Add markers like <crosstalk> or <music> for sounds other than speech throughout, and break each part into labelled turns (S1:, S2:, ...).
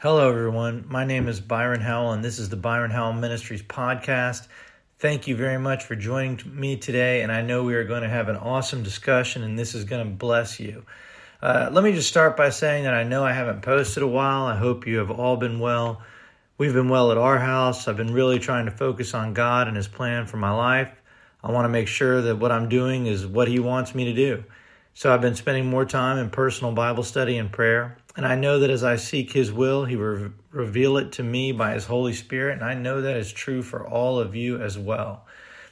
S1: Hello, everyone. My name is Byron Howell, and this is the Byron Howell Ministries podcast. Thank you very much for joining me today, and I know we are going to have an awesome discussion, and this is going to bless you. Uh, let me just start by saying that I know I haven't posted a while. I hope you have all been well. We've been well at our house. I've been really trying to focus on God and His plan for my life. I want to make sure that what I'm doing is what He wants me to do. So I've been spending more time in personal Bible study and prayer. And I know that as I seek His will, He will reveal it to me by His Holy Spirit. And I know that is true for all of you as well.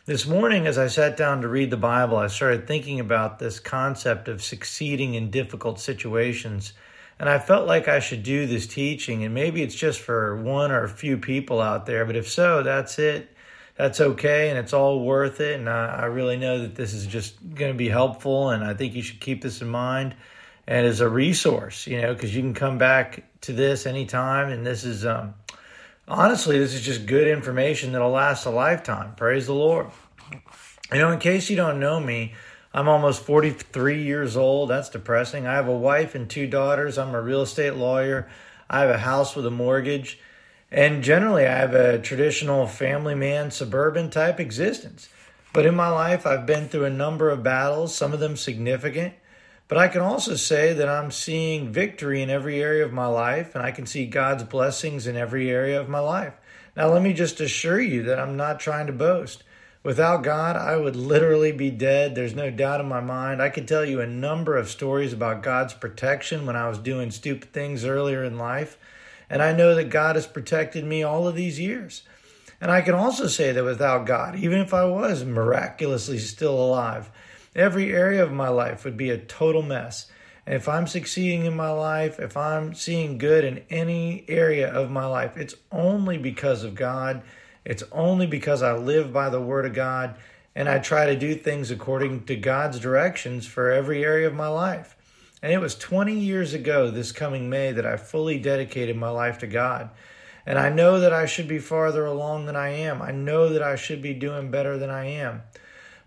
S1: This morning, as I sat down to read the Bible, I started thinking about this concept of succeeding in difficult situations. And I felt like I should do this teaching. And maybe it's just for one or a few people out there, but if so, that's it. That's okay. And it's all worth it. And I, I really know that this is just going to be helpful. And I think you should keep this in mind and as a resource, you know, because you can come back to this anytime. And this is, um, honestly, this is just good information that'll last a lifetime. Praise the Lord. You know, in case you don't know me, I'm almost 43 years old. That's depressing. I have a wife and two daughters. I'm a real estate lawyer. I have a house with a mortgage. And generally, I have a traditional family man, suburban type existence. But in my life, I've been through a number of battles, some of them significant. But I can also say that I'm seeing victory in every area of my life, and I can see God's blessings in every area of my life. Now, let me just assure you that I'm not trying to boast. Without God, I would literally be dead. There's no doubt in my mind. I could tell you a number of stories about God's protection when I was doing stupid things earlier in life. And I know that God has protected me all of these years. And I can also say that without God, even if I was miraculously still alive, Every area of my life would be a total mess. And if I'm succeeding in my life, if I'm seeing good in any area of my life, it's only because of God. It's only because I live by the Word of God and I try to do things according to God's directions for every area of my life. And it was 20 years ago this coming May that I fully dedicated my life to God. And I know that I should be farther along than I am. I know that I should be doing better than I am.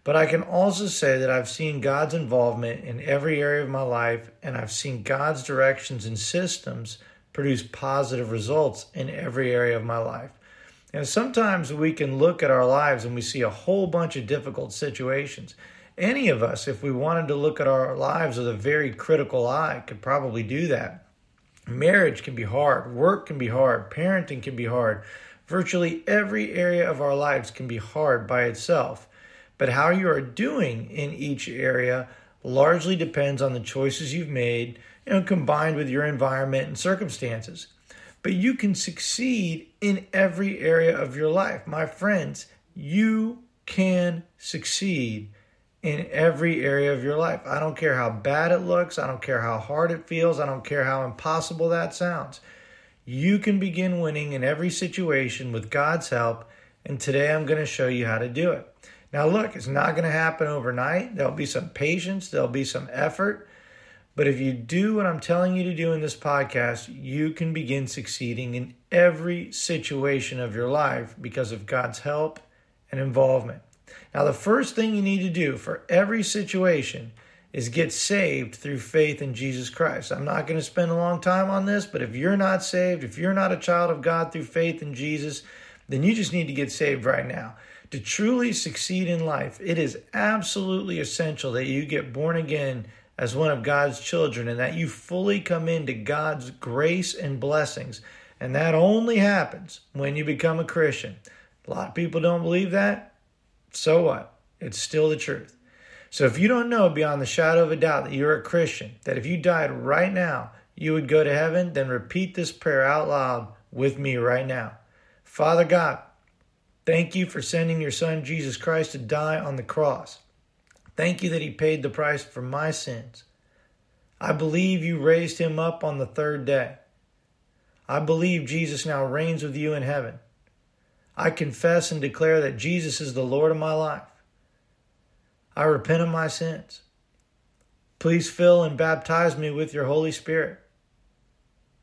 S1: But I can also say that I've seen God's involvement in every area of my life, and I've seen God's directions and systems produce positive results in every area of my life. And sometimes we can look at our lives and we see a whole bunch of difficult situations. Any of us, if we wanted to look at our lives with a very critical eye, could probably do that. Marriage can be hard, work can be hard, parenting can be hard. Virtually every area of our lives can be hard by itself. But how you are doing in each area largely depends on the choices you've made, you know, combined with your environment and circumstances. But you can succeed in every area of your life. My friends, you can succeed in every area of your life. I don't care how bad it looks, I don't care how hard it feels, I don't care how impossible that sounds. You can begin winning in every situation with God's help, and today I'm going to show you how to do it. Now, look, it's not going to happen overnight. There'll be some patience, there'll be some effort. But if you do what I'm telling you to do in this podcast, you can begin succeeding in every situation of your life because of God's help and involvement. Now, the first thing you need to do for every situation is get saved through faith in Jesus Christ. I'm not going to spend a long time on this, but if you're not saved, if you're not a child of God through faith in Jesus, then you just need to get saved right now. To truly succeed in life, it is absolutely essential that you get born again as one of God's children and that you fully come into God's grace and blessings. And that only happens when you become a Christian. A lot of people don't believe that. So what? It's still the truth. So if you don't know beyond the shadow of a doubt that you're a Christian, that if you died right now, you would go to heaven, then repeat this prayer out loud with me right now. Father God, Thank you for sending your son Jesus Christ to die on the cross. Thank you that he paid the price for my sins. I believe you raised him up on the third day. I believe Jesus now reigns with you in heaven. I confess and declare that Jesus is the Lord of my life. I repent of my sins. Please fill and baptize me with your Holy Spirit.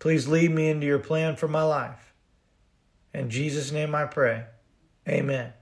S1: Please lead me into your plan for my life. In Jesus' name I pray. Amen.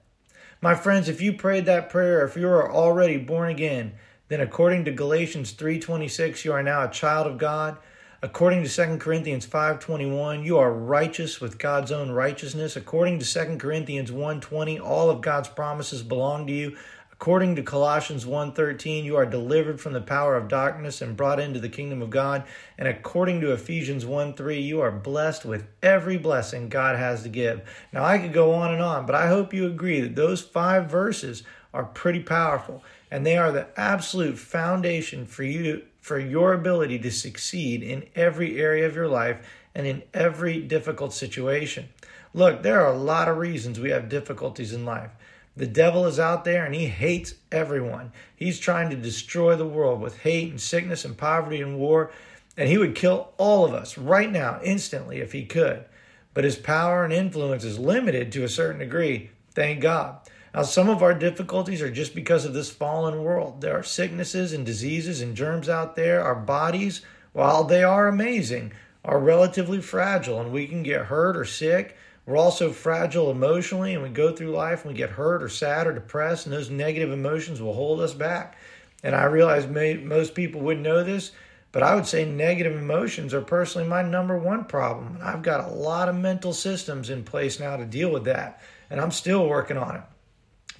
S1: My friends, if you prayed that prayer, if you are already born again, then according to Galatians 3:26, you are now a child of God. According to 2 Corinthians 5:21, you are righteous with God's own righteousness. According to 2 Corinthians 1:20, all of God's promises belong to you. According to Colossians 1:13, you are delivered from the power of darkness and brought into the kingdom of God, and according to Ephesians 1:3, you are blessed with every blessing God has to give. Now I could go on and on, but I hope you agree that those 5 verses are pretty powerful, and they are the absolute foundation for you for your ability to succeed in every area of your life and in every difficult situation. Look, there are a lot of reasons we have difficulties in life. The devil is out there and he hates everyone. He's trying to destroy the world with hate and sickness and poverty and war. And he would kill all of us right now, instantly, if he could. But his power and influence is limited to a certain degree, thank God. Now, some of our difficulties are just because of this fallen world. There are sicknesses and diseases and germs out there. Our bodies, while they are amazing, are relatively fragile and we can get hurt or sick we're also fragile emotionally, and we go through life and we get hurt or sad or depressed, and those negative emotions will hold us back. And I realize may, most people wouldn't know this, but I would say negative emotions are personally my number one problem. I've got a lot of mental systems in place now to deal with that, and I'm still working on it.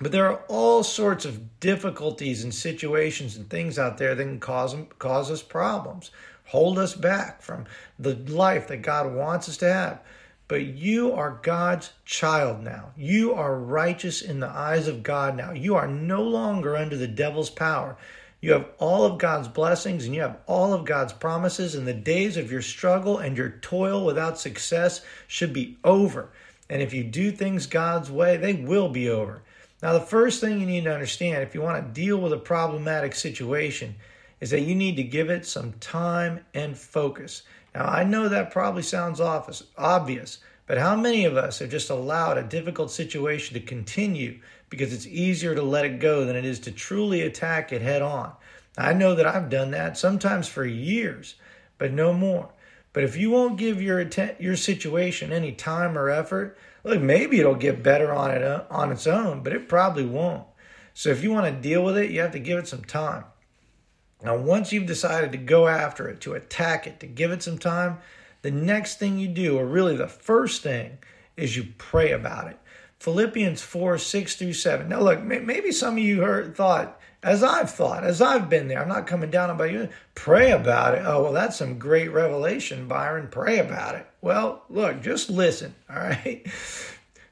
S1: But there are all sorts of difficulties and situations and things out there that can cause, cause us problems, hold us back from the life that God wants us to have. But you are God's child now. You are righteous in the eyes of God now. You are no longer under the devil's power. You have all of God's blessings and you have all of God's promises, and the days of your struggle and your toil without success should be over. And if you do things God's way, they will be over. Now, the first thing you need to understand if you want to deal with a problematic situation is that you need to give it some time and focus. Now, I know that probably sounds obvious, but how many of us have just allowed a difficult situation to continue because it's easier to let it go than it is to truly attack it head on? I know that I've done that sometimes for years, but no more. But if you won't give your your situation any time or effort, look, maybe it'll get better on it uh, on its own, but it probably won't. So if you want to deal with it, you have to give it some time. Now, once you've decided to go after it, to attack it, to give it some time, the next thing you do, or really the first thing, is you pray about it. Philippians 4 6 through 7. Now, look, maybe some of you heard, thought, as I've thought, as I've been there, I'm not coming down about you. Pray about it. Oh, well, that's some great revelation, Byron. Pray about it. Well, look, just listen, <laughs> all right?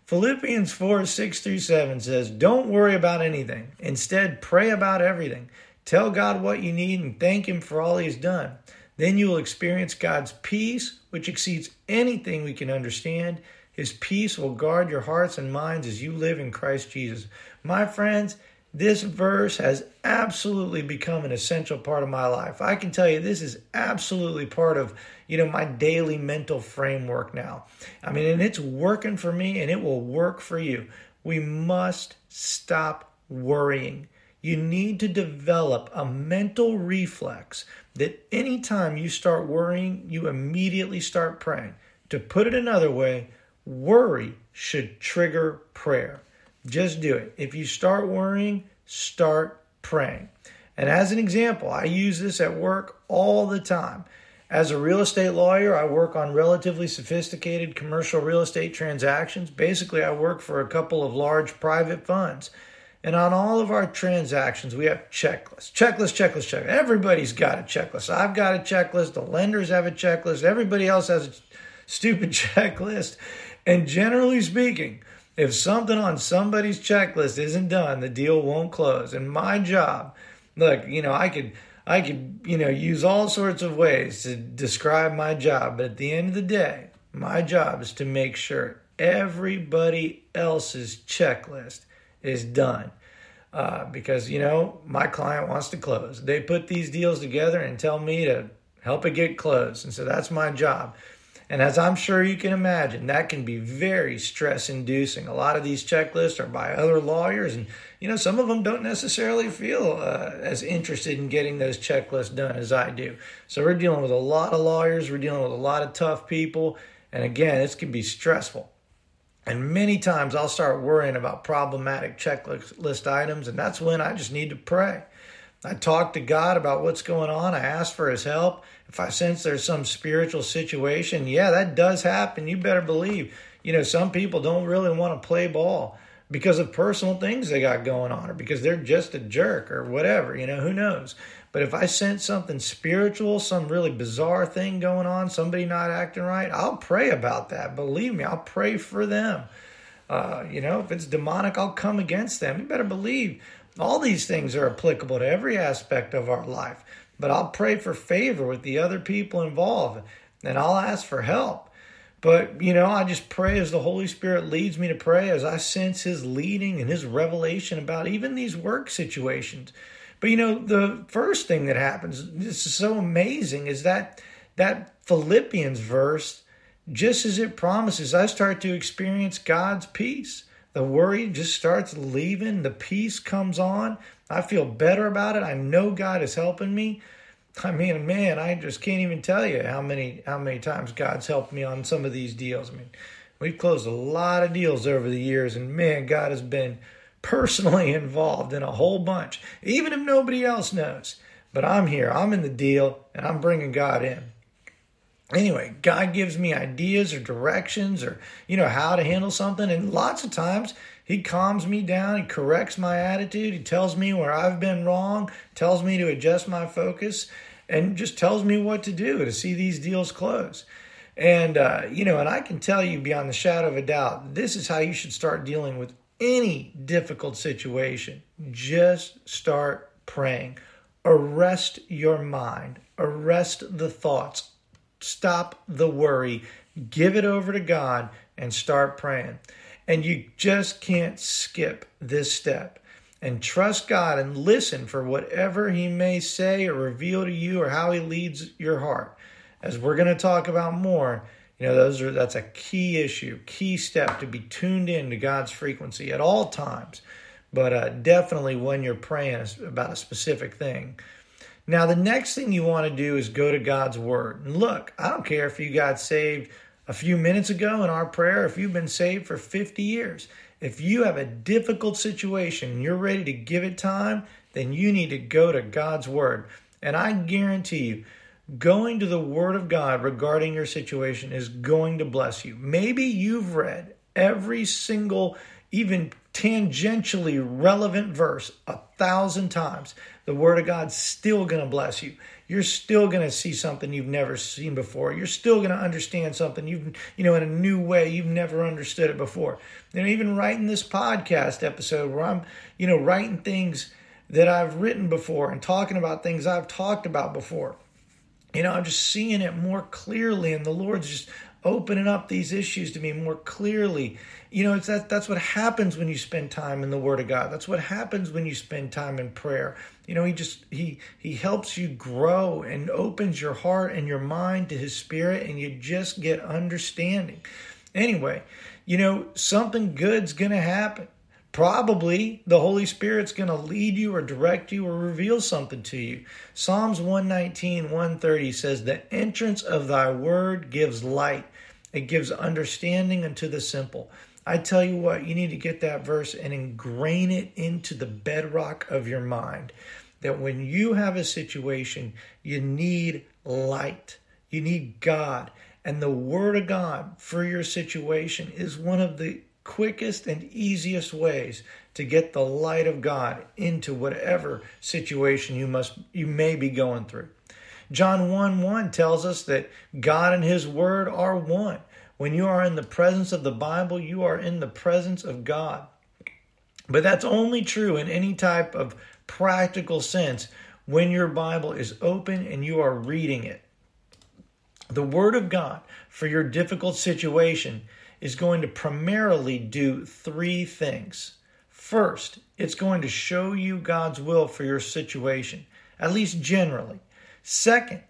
S1: Philippians 4 6 through 7 says, Don't worry about anything. Instead, pray about everything. Tell God what you need and thank Him for all He's done. Then you will experience God's peace, which exceeds anything we can understand. His peace will guard your hearts and minds as you live in Christ Jesus. My friends, this verse has absolutely become an essential part of my life. I can tell you this is absolutely part of, you know, my daily mental framework now. I mean, and it's working for me and it will work for you. We must stop worrying you need to develop a mental reflex that anytime you start worrying, you immediately start praying. To put it another way, worry should trigger prayer. Just do it. If you start worrying, start praying. And as an example, I use this at work all the time. As a real estate lawyer, I work on relatively sophisticated commercial real estate transactions. Basically, I work for a couple of large private funds. And on all of our transactions, we have checklists. Checklist, checklist, checklist. Everybody's got a checklist. I've got a checklist. The lenders have a checklist. Everybody else has a stupid <laughs> checklist. And generally speaking, if something on somebody's checklist isn't done, the deal won't close. And my job, look, you know, I could I could, you know, use all sorts of ways to describe my job, but at the end of the day, my job is to make sure everybody else's checklist is done. Uh, because you know my client wants to close. They put these deals together and tell me to help it get closed, and so that's my job. And as I'm sure you can imagine, that can be very stress inducing. A lot of these checklists are by other lawyers, and you know some of them don't necessarily feel uh, as interested in getting those checklists done as I do. So we're dealing with a lot of lawyers, we're dealing with a lot of tough people, and again, this can be stressful. And many times I'll start worrying about problematic checklist items, and that's when I just need to pray. I talk to God about what's going on. I ask for His help. If I sense there's some spiritual situation, yeah, that does happen. You better believe. You know, some people don't really want to play ball because of personal things they got going on or because they're just a jerk or whatever. You know, who knows? But if I sense something spiritual, some really bizarre thing going on, somebody not acting right, I'll pray about that. Believe me, I'll pray for them. Uh, you know, if it's demonic, I'll come against them. You better believe all these things are applicable to every aspect of our life. But I'll pray for favor with the other people involved and I'll ask for help. But, you know, I just pray as the Holy Spirit leads me to pray, as I sense His leading and His revelation about even these work situations. But you know, the first thing that happens, this is so amazing, is that that Philippians verse, just as it promises, I start to experience God's peace. The worry just starts leaving, the peace comes on. I feel better about it. I know God is helping me. I mean, man, I just can't even tell you how many how many times God's helped me on some of these deals. I mean, we've closed a lot of deals over the years, and man, God has been personally <laughs> involved in a whole bunch, even if nobody else knows. But I'm here, I'm in the deal, and I'm bringing God in. Anyway, God gives me ideas or directions or, you know, how to handle something. And lots of times he calms me down, he corrects my attitude, he tells me where I've been wrong, tells me to adjust my focus, and just tells me what to do to see these deals close. And, uh, you know, and I can tell you beyond the shadow of a doubt, this is how you should start dealing with any difficult situation, just start praying. Arrest your mind, arrest the thoughts, stop the worry, give it over to God, and start praying. And you just can't skip this step. And trust God and listen for whatever He may say or reveal to you or how He leads your heart. As we're going to talk about more, you know, those are that's a key issue, key step to be tuned in to God's frequency at all times, but uh, definitely when you're praying about a specific thing. Now, the next thing you want to do is go to God's Word. And look, I don't care if you got saved a few minutes ago in our prayer, if you've been saved for 50 years. If you have a difficult situation and you're ready to give it time, then you need to go to God's Word. And I guarantee you, Going to the Word of God regarding your situation is going to bless you. Maybe you've read every single, even tangentially relevant verse a thousand times. The Word of God's still going to bless you. You're still going to see something you've never seen before. You're still going to understand something you've, you know, in a new way you've never understood it before. And even writing this podcast episode where I'm, you know, writing things that I've written before and talking about things I've talked about before you know, I'm just seeing it more clearly, and the Lord's just opening up these issues to me more clearly. You know, it's that that's what happens when you spend time in the Word of God. That's what happens when you spend time in prayer. You know, he just he he helps you grow and opens your heart and your mind to his spirit, and you just get understanding. Anyway, you know, something good's gonna happen probably the Holy Spirit's going to lead you or direct you or reveal something to you. Psalms 119, 130 says, The entrance of thy word gives light, it gives understanding unto the simple. I tell you what, you need to get that verse and ingrain it into the bedrock of your mind. That when you have a situation, you need light, you need God. And the Word of God for your situation is one of the quickest and easiest ways to get the light of God into whatever situation you must you may be going through. John 1 1 tells us that God and His Word are one. When you are in the presence of the Bible, you are in the presence of God. But that's only true in any type of practical sense when your Bible is open and you are reading it. The Word of God for your difficult situation is going to primarily do three things. First, it's going to show you God's will for your situation, at least generally. Second,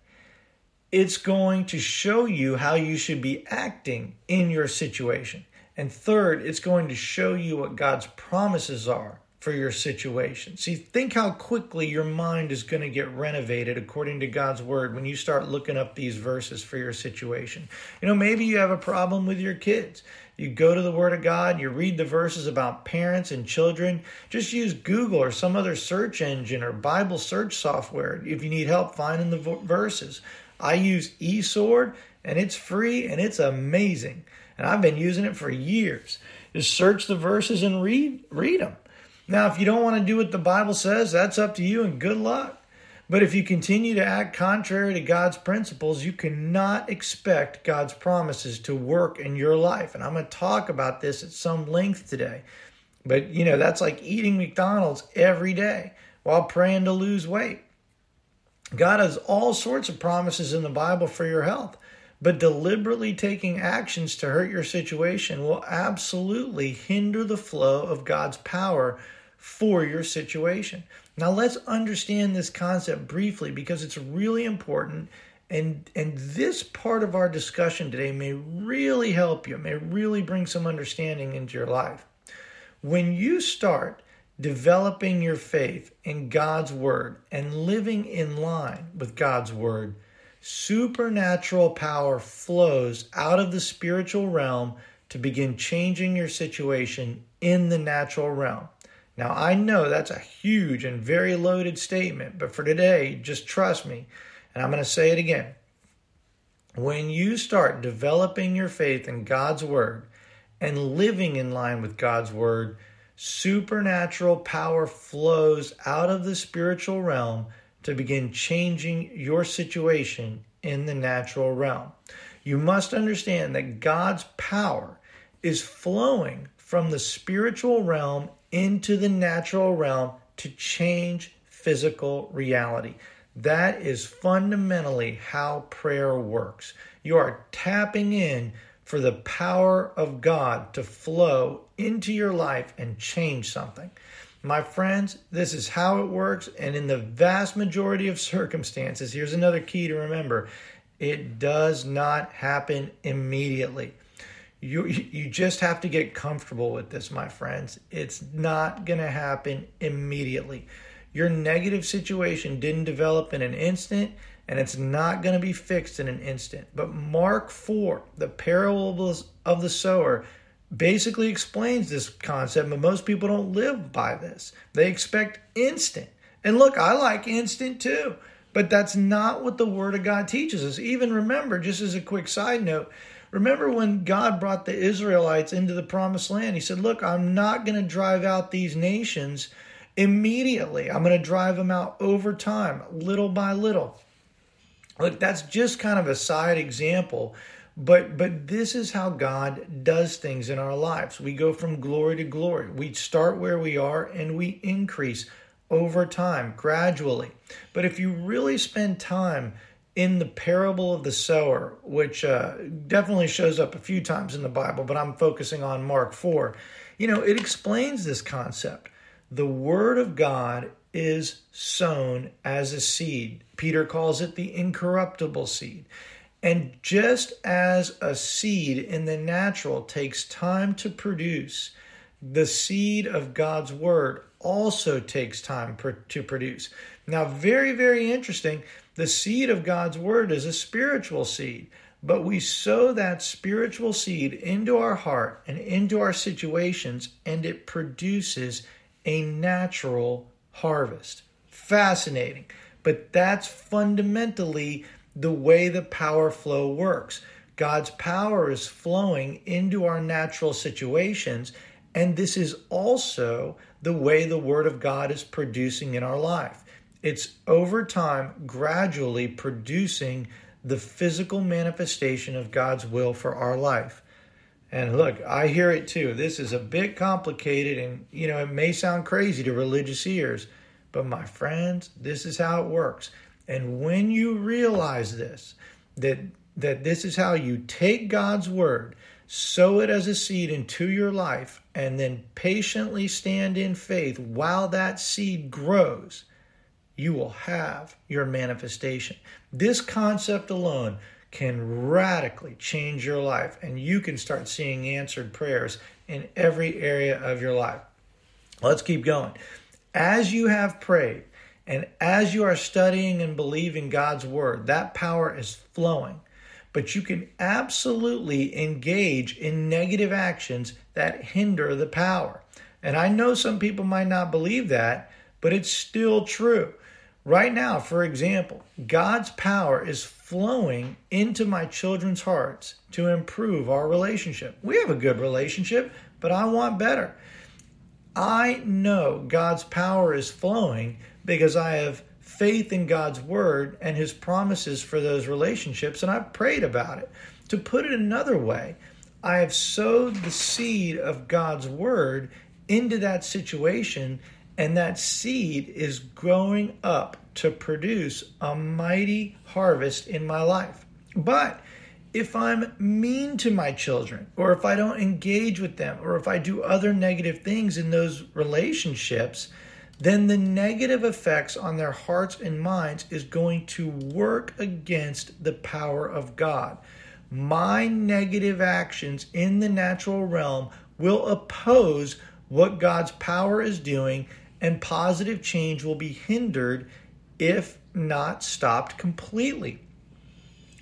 S1: it's going to show you how you should be acting in your situation. And third, it's going to show you what God's promises are for your situation. See, think how quickly your mind is going to get renovated according to God's word when you start looking up these verses for your situation. You know, maybe you have a problem with your kids. You go to the word of God, you read the verses about parents and children. Just use Google or some other search engine or Bible search software if you need help finding the verses. I use eSword and it's free and it's amazing. And I've been using it for years. Just search the verses and read read them. Now, if you don't want to do what the Bible says, that's up to you and good luck. But if you continue to act contrary to God's principles, you cannot expect God's promises to work in your life. And I'm going to talk about this at some length today. But, you know, that's like eating McDonald's every day while praying to lose weight. God has all sorts of promises in the Bible for your health. But deliberately taking actions to hurt your situation will absolutely hinder the flow of God's power for your situation. Now, let's understand this concept briefly because it's really important. And, and this part of our discussion today may really help you, may really bring some understanding into your life. When you start developing your faith in God's Word and living in line with God's Word, supernatural power flows out of the spiritual realm to begin changing your situation in the natural realm. Now, I know that's a huge and very loaded statement, but for today, just trust me. And I'm going to say it again. When you start developing your faith in God's Word and living in line with God's Word, supernatural power flows out of the spiritual realm to begin changing your situation in the natural realm. You must understand that God's power is flowing from the spiritual realm into the natural realm to change physical reality. That is fundamentally how prayer works. You are tapping in for the power of God to flow into your life and change something. My friends, this is how it works. And in the vast majority of circumstances, here's another key to remember it does not happen immediately. You, you just have to get comfortable with this, my friends. It's not going to happen immediately. Your negative situation didn't develop in an instant, and it's not going to be fixed in an instant. But Mark four, the parables of the sower, basically explains this concept, but most people don't live by this. They expect instant. And look, I like instant too, but that's not what the Word of God teaches us. Even remember, just as a quick side note, remember when God brought the Israelites into the promised land, He said, Look, I'm not going to drive out these nations immediately, I'm going to drive them out over time, little by little. Look, that's just kind of a side example but but this is how God does things in our lives. We go from glory to glory. We start where we are and we increase over time, gradually. But if you really spend time in the parable of the sower, which uh, definitely shows up a few times in the Bible, but I'm focusing on Mark 4, you know, it explains this concept. The Word of God is sown as a seed. Peter calls it the incorruptible seed. And just as a seed in the natural takes time to produce, the seed of God's word also takes time to produce. Now, very, very interesting. The seed of God's word is a spiritual seed, but we sow that spiritual seed into our heart and into our situations, and it produces a natural harvest. Fascinating. But that's fundamentally the way the power flow works. God's power is flowing into our natural situations, and this is also the way the Word of God is producing in our life. It's over time, gradually producing the physical manifestation of God's will for our life. And look, I hear it too. This is a bit complicated, and you know, it may sound crazy to religious ears, but my friends, this is how it works. And when you realize this, that that this is how you take God's word, sow it as a seed into your life, and then patiently stand in faith while that seed grows, you will have your manifestation. This concept alone can radically change your life, and you can start seeing answered prayers in every area of your life. Let's keep going. As you have prayed, and as you are studying and believing God's word, that power is flowing. But you can absolutely engage in negative actions that hinder the power. And I know some people might not believe that, but it's still true. Right now, for example, God's power is flowing into my children's hearts to improve our relationship. We have a good relationship, but I want better. I know God's power is flowing because I have faith in God's word and his promises for those relationships, and I've prayed about it. To put it another way, I have sowed the seed of God's word into that situation, and that seed is growing up to produce a mighty harvest in my life. But if I'm mean to my children, or if I don't engage with them, or if I do other negative things in those relationships, then the negative effects on their hearts and minds is going to work against the power of God. My negative actions in the natural realm will oppose what God's power is doing, and positive change will be hindered if not stopped completely.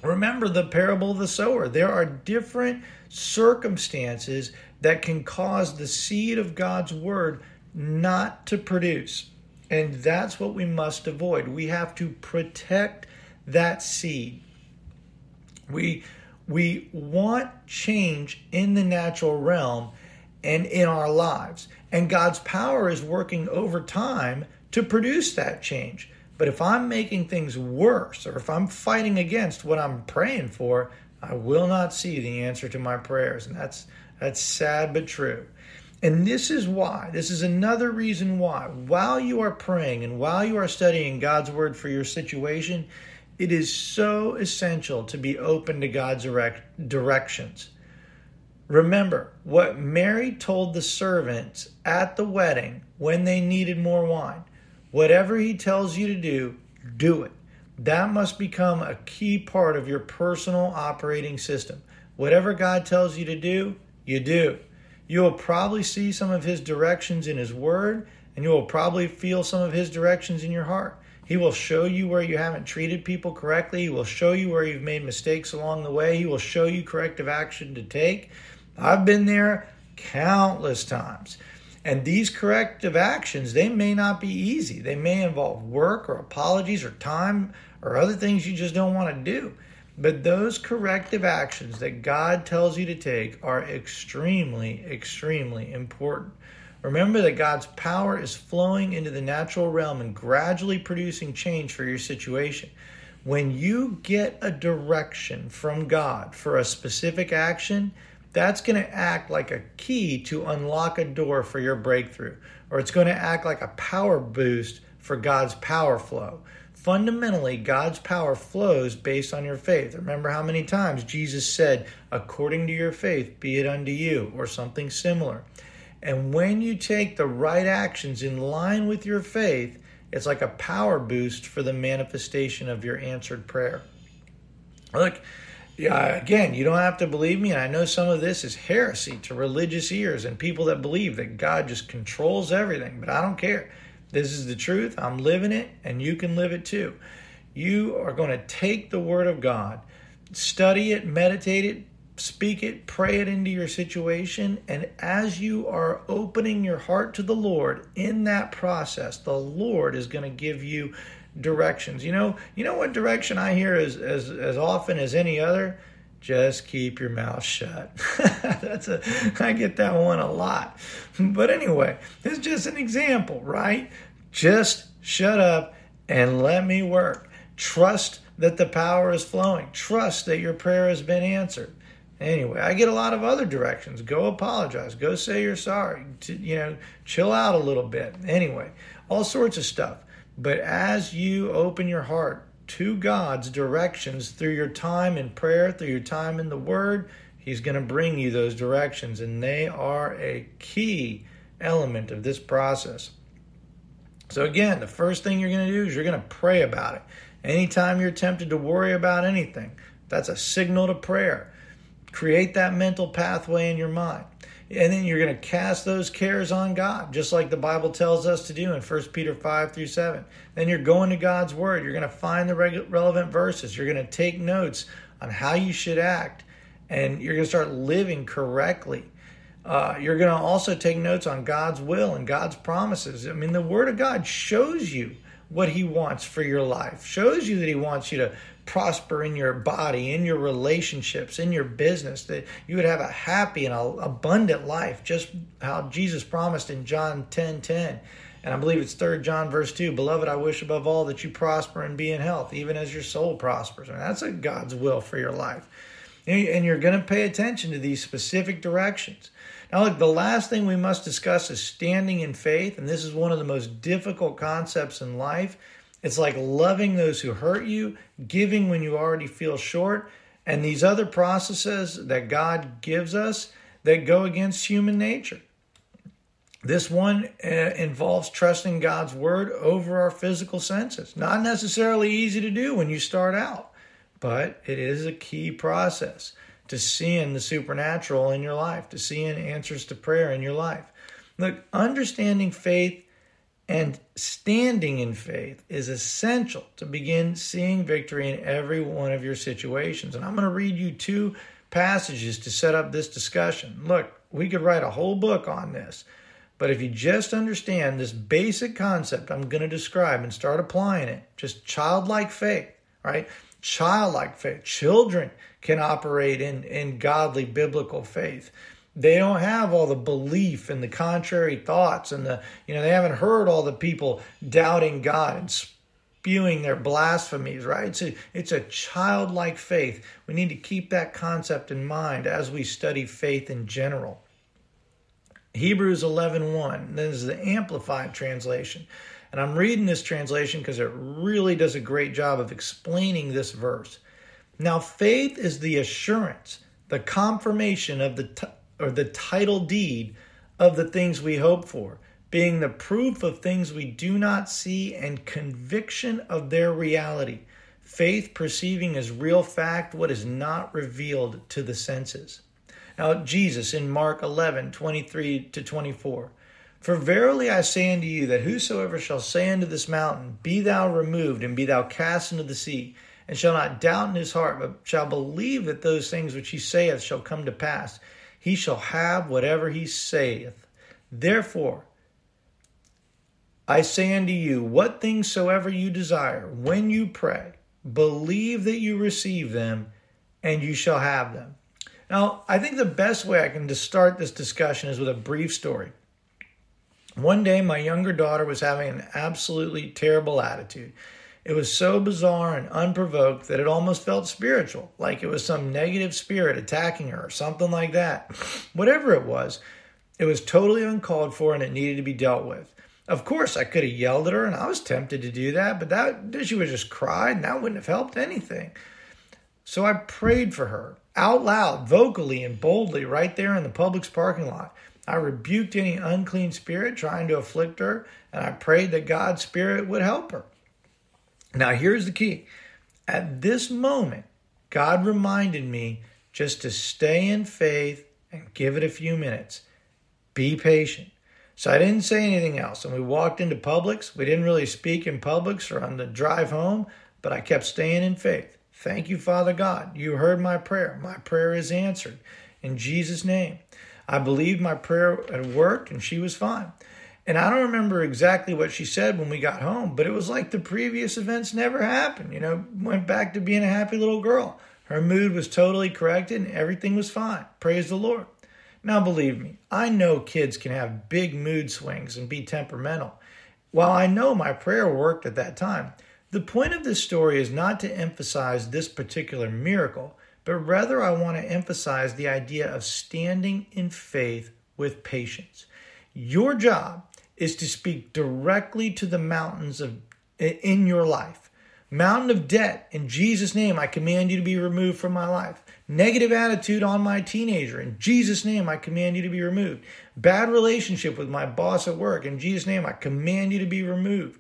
S1: Remember the parable of the sower. There are different circumstances that can cause the seed of God's word not to produce. And that's what we must avoid. We have to protect that seed. We we want change in the natural realm and in our lives. And God's power is working over time to produce that change. But if I'm making things worse or if I'm fighting against what I'm praying for, I will not see the answer to my prayers. And that's that's sad but true. And this is why, this is another reason why, while you are praying and while you are studying God's word for your situation, it is so essential to be open to God's direct directions. Remember what Mary told the servants at the wedding when they needed more wine. Whatever he tells you to do, do it. That must become a key part of your personal operating system. Whatever God tells you to do, you do. You will probably see some of his directions in his word, and you will probably feel some of his directions in your heart. He will show you where you haven't treated people correctly. He will show you where you've made mistakes along the way. He will show you corrective action to take. I've been there countless times. And these corrective actions, they may not be easy. They may involve work or apologies or time or other things you just don't want to do. But those corrective actions that God tells you to take are extremely, extremely important. Remember that God's power is flowing into the natural realm and gradually producing change for your situation. When you get a direction from God for a specific action, that's going to act like a key to unlock a door for your breakthrough, or it's going to act like a power boost for God's power flow fundamentally God's power flows based on your faith. Remember how many times Jesus said, according to your faith, be it unto you, or something similar. And when you take the right actions in line with your faith, it's like a power boost for the manifestation of your answered prayer. Look, yeah, again, you don't have to believe me. And I know some of this is heresy to religious ears and people that believe that God just controls everything, but I don't care. This is the truth. I'm living it, and you can live it too. You are going to take the Word of God, study it, meditate it, speak it, pray it into your situation. And as you are opening your heart to the Lord in that process, the Lord is going to give you directions. You know, you know what direction I hear as, as, as often as any other? just keep your mouth shut. <laughs> That's a I get that one a lot. But anyway, it's just an example, right? Just shut up and let me work. Trust that the power is flowing. Trust that your prayer has been answered. Anyway, I get a lot of other directions. Go apologize. Go say you're sorry. you know, chill out a little bit. Anyway, all sorts of stuff. But as you open your heart to God's directions through your time in prayer, through your time in the Word, He's going to bring you those directions, and they are a key element of this process. So, again, the first thing you're going to do is you're going to pray about it. Anytime you're tempted to worry about anything, that's a signal to prayer. Create that mental pathway in your mind and then you're going to cast those cares on God, just like the Bible tells us to do in 1 Peter 5 through 7. Then you're going to God's Word. You're going to find the relevant verses. You're going to take notes on how you should act, and you're going to start living correctly. Uh, you're going to also take notes on God's will and God's promises. I mean, the Word of God shows you what He wants for your life, shows you that He wants you to prosper in your body, in your relationships, in your business, that you would have a happy and a abundant life, just how Jesus promised in John 10 10. And I believe it's third John verse 2. Beloved, I wish above all that you prosper and be in health, even as your soul prospers. I mean, that's a God's will for your life. And you're going to pay attention to these specific directions. Now, look, the last thing we must discuss is standing in faith. And this is one of the most difficult concepts in life it's like loving those who hurt you, giving when you already feel short, and these other processes that God gives us that go against human nature. This one uh, involves trusting God's word over our physical senses. Not necessarily easy to do when you start out, but it is a key process to seeing the supernatural in your life, to seeing answers to prayer in your life. Look, understanding faith and standing in faith is essential to begin seeing victory in every one of your situations. And I'm going to read you two passages to set up this discussion. Look, we could write a whole book on this, but if you just understand this basic concept I'm going to describe and start applying it, just childlike faith, right? Childlike faith. Children can operate in, in godly biblical faith. They don't have all the belief and the contrary thoughts and the, you know, they haven't heard all the people doubting God and spewing their blasphemies, right? It's a, it's a childlike faith. We need to keep that concept in mind as we study faith in general. Hebrews 1 This is the amplified translation. And I'm reading this translation because it really does a great job of explaining this verse. Now, faith is the assurance, the confirmation of the t- or the title deed of the things we hope for, being the proof of things we do not see and conviction of their reality. Faith perceiving as real fact what is not revealed to the senses. Now, Jesus in Mark 11, 23 to 24. For verily I say unto you that whosoever shall say unto this mountain, Be thou removed, and be thou cast into the sea, and shall not doubt in his heart, but shall believe that those things which he saith shall come to pass, he shall have whatever he saith. Therefore, I say unto you, what things soever you desire, when you pray, believe that you receive them, and you shall have them. Now, I think the best way I can to start this discussion is with a brief story. One day, my younger daughter was having an absolutely terrible attitude. It was so bizarre and unprovoked that it almost felt spiritual, like it was some negative spirit attacking her or something like that. <sighs> Whatever it was, it was totally uncalled for and it needed to be dealt with. Of course, I could have yelled at her and I was tempted to do that, but that she would have just cried and that wouldn't have helped anything. So I prayed for her out loud, vocally, and boldly right there in the Publix parking lot. I rebuked any unclean spirit trying to afflict her, and I prayed that God's spirit would help her. Now, here's the key. At this moment, God reminded me just to stay in faith and give it a few minutes. Be patient. So I didn't say anything else. And we walked into Publix. We didn't really speak in Publix or on the drive home, but I kept staying in faith. Thank you, Father God. You heard my prayer. My prayer is answered in Jesus' name. I believed my prayer had worked and she was fine. And I don't remember exactly what she said when we got home, but it was like the previous events never happened. You know, went back to being a happy little girl. Her mood was totally corrected and everything was fine. Praise the Lord. Now, believe me, I know kids can have big mood swings and be temperamental. While I know my prayer worked at that time, the point of this story is not to emphasize this particular miracle, but rather I want to emphasize the idea of standing in faith with patience. Your job is to speak directly to the mountains of in your life. Mountain of debt, in Jesus' name, I command you to be removed from my life. Negative attitude on my teenager, in Jesus' name, I command you to be removed. Bad relationship with my boss at work, in Jesus' name, I command you to be removed.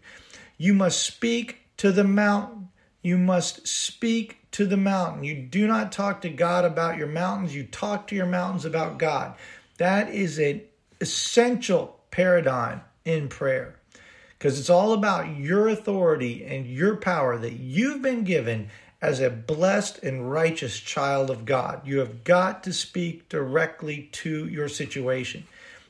S1: You must speak to the mountain. You must speak to the mountain. You do not talk to God about your mountains, you talk to your mountains about God. That is an essential paradigm in prayer. Because it's all about your authority and your power that you've been given as a blessed and righteous child of God. You have got to speak directly to your situation.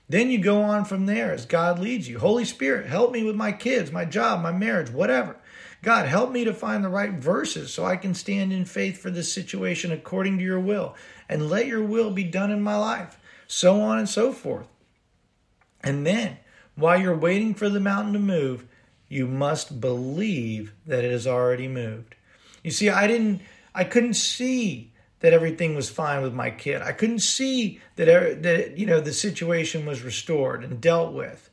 S1: Then you go on from there as God leads you. Holy Spirit, help me with my kids, my job, my marriage, whatever. God, help me to find the right verses so I can stand in faith for this situation according to your will. And let your will be done in my life. So on and so forth. And then while you're waiting for the mountain to move, you must believe that it has already moved. You see, I didn't I couldn't see that everything was fine with my kid. I couldn't see that er, that you know the situation was restored and dealt with.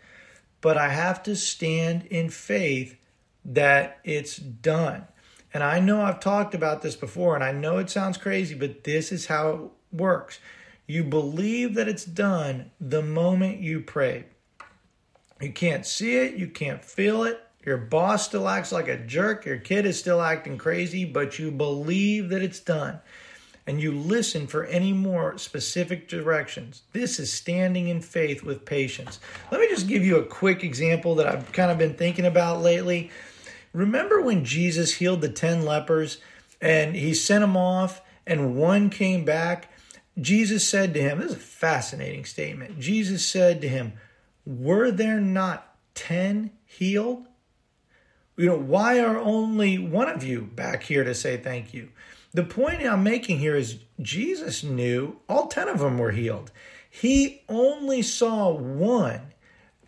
S1: But I have to stand in faith that it's done. And I know I've talked about this before and I know it sounds crazy, but this is how it works. You believe that it's done the moment you pray. You can't see it, you can't feel it. Your boss still acts like a jerk, your kid is still acting crazy, but you believe that it's done. And you listen for any more specific directions. This is standing in faith with patience. Let me just give you a quick example that I've kind of been thinking about lately. Remember when Jesus healed the 10 lepers and he sent them off, and one came back? Jesus said to him, This is a fascinating statement. Jesus said to him, were there not 10 healed? You know, why are only one of you back here to say thank you? The point I'm making here is Jesus knew all 10 of them were healed. He only saw one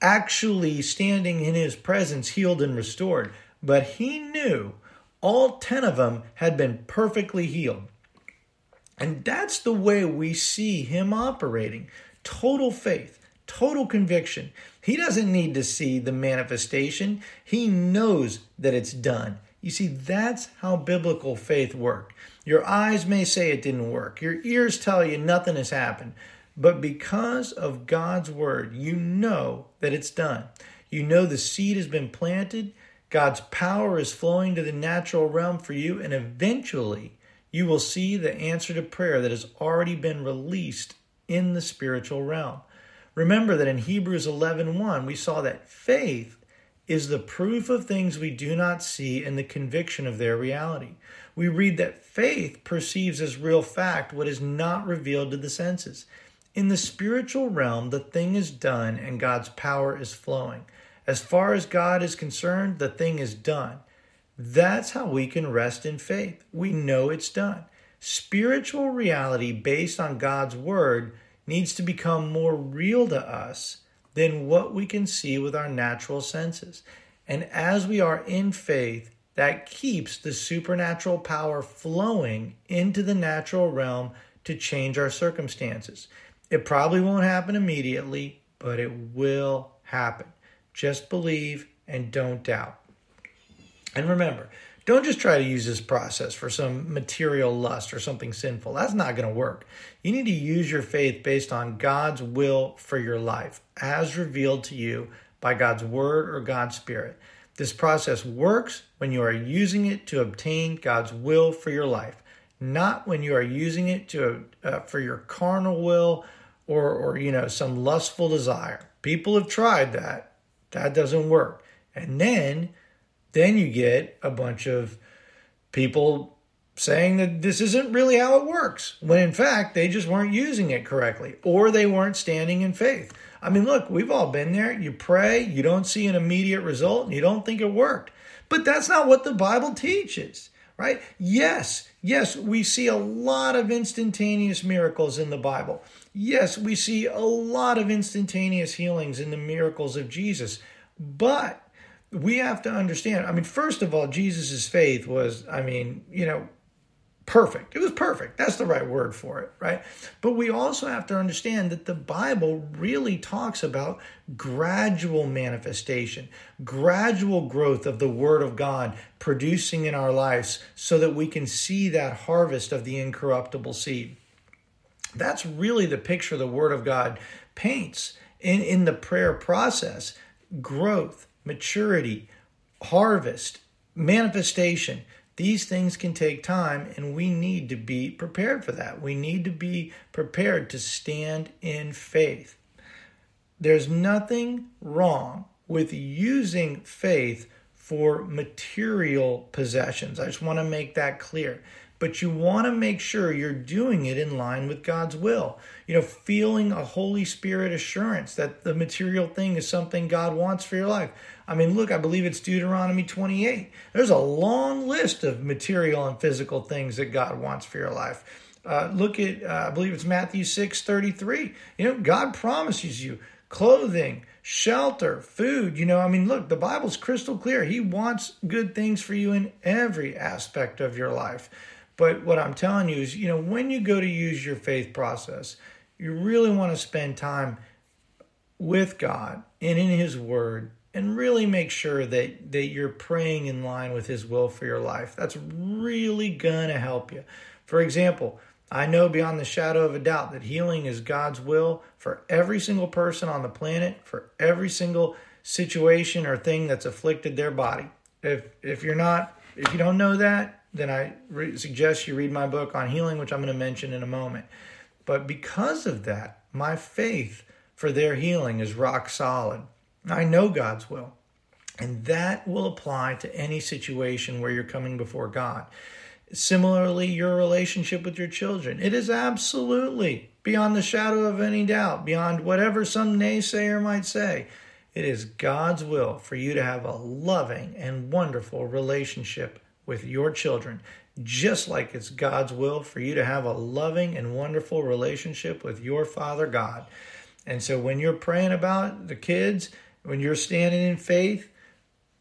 S1: actually standing in his presence, healed and restored, but he knew all 10 of them had been perfectly healed. And that's the way we see him operating total faith total conviction. He doesn't need to see the manifestation, he knows that it's done. You see, that's how biblical faith worked. Your eyes may say it didn't work, your ears tell you nothing has happened, but because of God's word, you know that it's done. You know the seed has been planted, God's power is flowing to the natural realm for you, and eventually you will see the answer to prayer that has already been released in the spiritual realm. Remember that in Hebrews 11:1 we saw that faith is the proof of things we do not see and the conviction of their reality. We read that faith perceives as real fact what is not revealed to the senses. In the spiritual realm, the thing is done and God's power is flowing. As far as God is concerned, the thing is done. That's how we can rest in faith. We know it's done. Spiritual reality based on God's word needs to become more real to us than what we can see with our natural senses. And as we are in faith, that keeps the supernatural power flowing into the natural realm to change our circumstances. It probably won't happen immediately, but it will happen. Just believe and don't doubt. And remember, don't just try to use this process for some material lust or something sinful. That's not going to work. You need to use your faith based on God's will for your life, as revealed to you by God's word or God's spirit. This process works when you are using it to obtain God's will for your life, not when you are using it to uh, for your carnal will or or you know some lustful desire. People have tried that. That doesn't work. And then then you get a bunch of people saying that this isn't really how it works when in fact they just weren't using it correctly or they weren't standing in faith. I mean, look, we've all been there. You pray, you don't see an immediate result, and you don't think it worked. But that's not what the Bible teaches, right? Yes, yes, we see a lot of instantaneous miracles in the Bible. Yes, we see a lot of instantaneous healings in the miracles of Jesus. But we have to understand. I mean, first of all, Jesus's faith was, I mean, you know, perfect. It was perfect. That's the right word for it, right? But we also have to understand that the Bible really talks about gradual manifestation, gradual growth of the Word of God producing in our lives so that we can see that harvest of the incorruptible seed. That's really the picture the Word of God paints in, in the prayer process growth maturity, harvest, manifestation. These things can take time, and we need to be prepared for that. We need to be prepared to stand in faith. There's nothing wrong with using faith for material possessions. I just want to make that clear but you want to make sure you're doing it in line with God's will. You know, feeling a Holy Spirit assurance that the material thing is something God wants for your life. I mean, look, I believe it's Deuteronomy 28. There's a long list of material and physical things that God wants for your life. Uh, look at, uh, I believe it's Matthew 6 33. You know, God promises you clothing, shelter, food. You know, I mean, look, the Bible's crystal clear. He wants good things for you in every aspect of your life. But what I'm telling you is, you know, when you go to use your faith process, you really want to spend time with God and in His Word and really make sure that, that you're praying in line with His will for your life. That's really going to help you. For example, I know beyond the shadow of a doubt that healing is God's will for every single person on the planet, for every single situation or thing that's afflicted their body. If if you're not if you don't know that, then I re- suggest you read my book on healing, which I'm going to mention in a moment. But because of that, my faith for their healing is rock solid. I know God's will. And that will apply to any situation where you're coming before God. Similarly, your relationship with your children. It is absolutely beyond the shadow of any doubt, beyond whatever some naysayer might say. It is God's will for you to have a loving and wonderful relationship with your children, just like it's God's will for you to have a loving and wonderful relationship with your Father God. And so when you're praying about the kids, when you're standing in faith,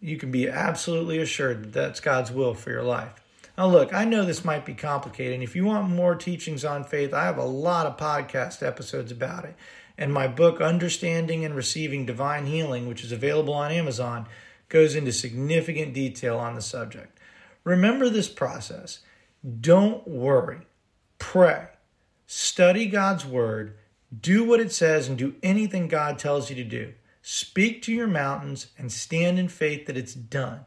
S1: you can be absolutely assured that that's God's will for your life. Now, look, I know this might be complicated. And if you want more teachings on faith, I have a lot of podcast episodes about it. And my book, Understanding and Receiving Divine Healing, which is available on Amazon, goes into significant detail on the subject. Remember this process. Don't worry. Pray. Study God's word. Do what it says and do anything God tells you to do. Speak to your mountains and stand in faith that it's done.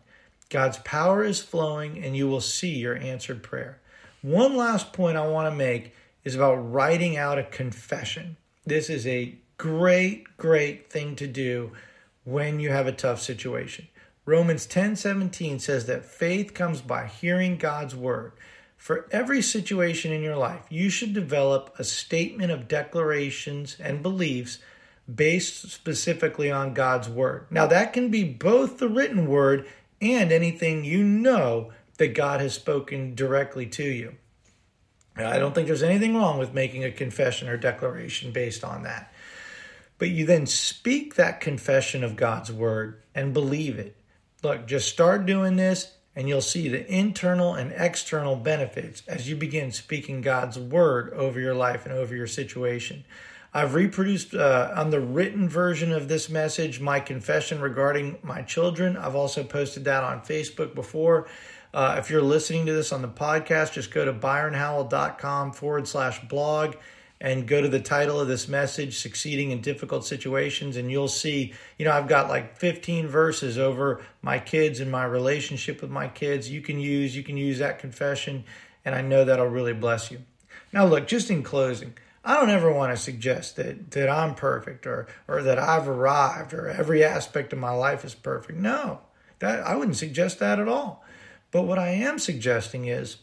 S1: God's power is flowing and you will see your answered prayer. One last point I want to make is about writing out a confession. This is a great, great thing to do when you have a tough situation. Romans 10:17 says that faith comes by hearing God's word. For every situation in your life, you should develop a statement of declarations and beliefs based specifically on God's word. Now that can be both the written word and anything you know that God has spoken directly to you. I don't think there's anything wrong with making a confession or declaration based on that. But you then speak that confession of God's word and believe it. Look, just start doing this and you'll see the internal and external benefits as you begin speaking God's word over your life and over your situation. I've reproduced uh, on the written version of this message my confession regarding my children. I've also posted that on Facebook before. Uh, if you're listening to this on the podcast, just go to byronhowell.com forward slash blog and go to the title of this message, Succeeding in Difficult Situations, and you'll see, you know, I've got like 15 verses over my kids and my relationship with my kids. You can use, you can use that confession, and I know that'll really bless you. Now, look, just in closing, I don't ever want to suggest that, that I'm perfect or, or that I've arrived or every aspect of my life is perfect. No, that, I wouldn't suggest that at all. But what I am suggesting is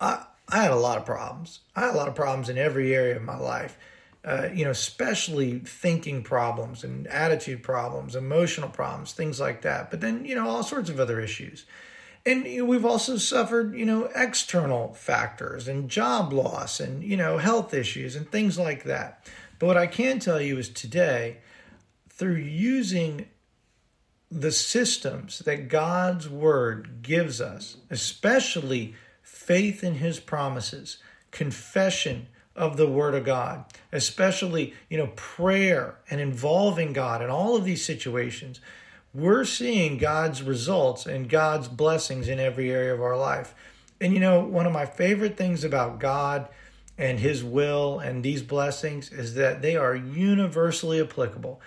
S1: I, I had a lot of problems. I had a lot of problems in every area of my life. Uh, you know, especially thinking problems and attitude problems, emotional problems, things like that. But then, you know, all sorts of other issues. And you know, we've also suffered, you know, external factors and job loss and, you know, health issues and things like that. But what I can tell you is today, through using the systems that God's word gives us, especially faith in his promises, confession of the word of God, especially, you know, prayer and involving God in all of these situations, we're seeing God's results and God's blessings in every area of our life. And you know, one of my favorite things about God and his will and these blessings is that they are universally applicable.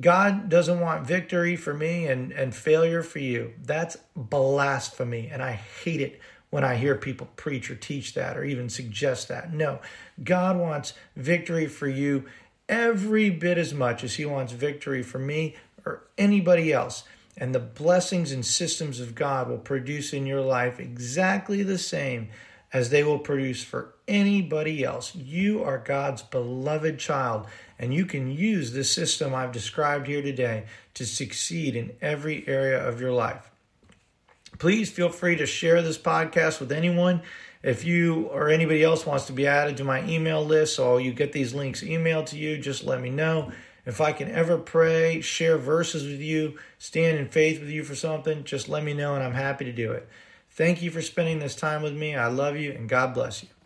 S1: God doesn't want victory for me and, and failure for you. That's blasphemy, and I hate it when I hear people preach or teach that or even suggest that. No, God wants victory for you every bit as much as He wants victory for me or anybody else. And the blessings and systems of God will produce in your life exactly the same as they will produce for anybody else. You are God's beloved child, and you can use this system I've described here today to succeed in every area of your life. Please feel free to share this podcast with anyone. If you or anybody else wants to be added to my email list, so you get these links emailed to you, just let me know. If I can ever pray, share verses with you, stand in faith with you for something, just let me know and I'm happy to do it. Thank you for spending this time with me. I love you and God bless you.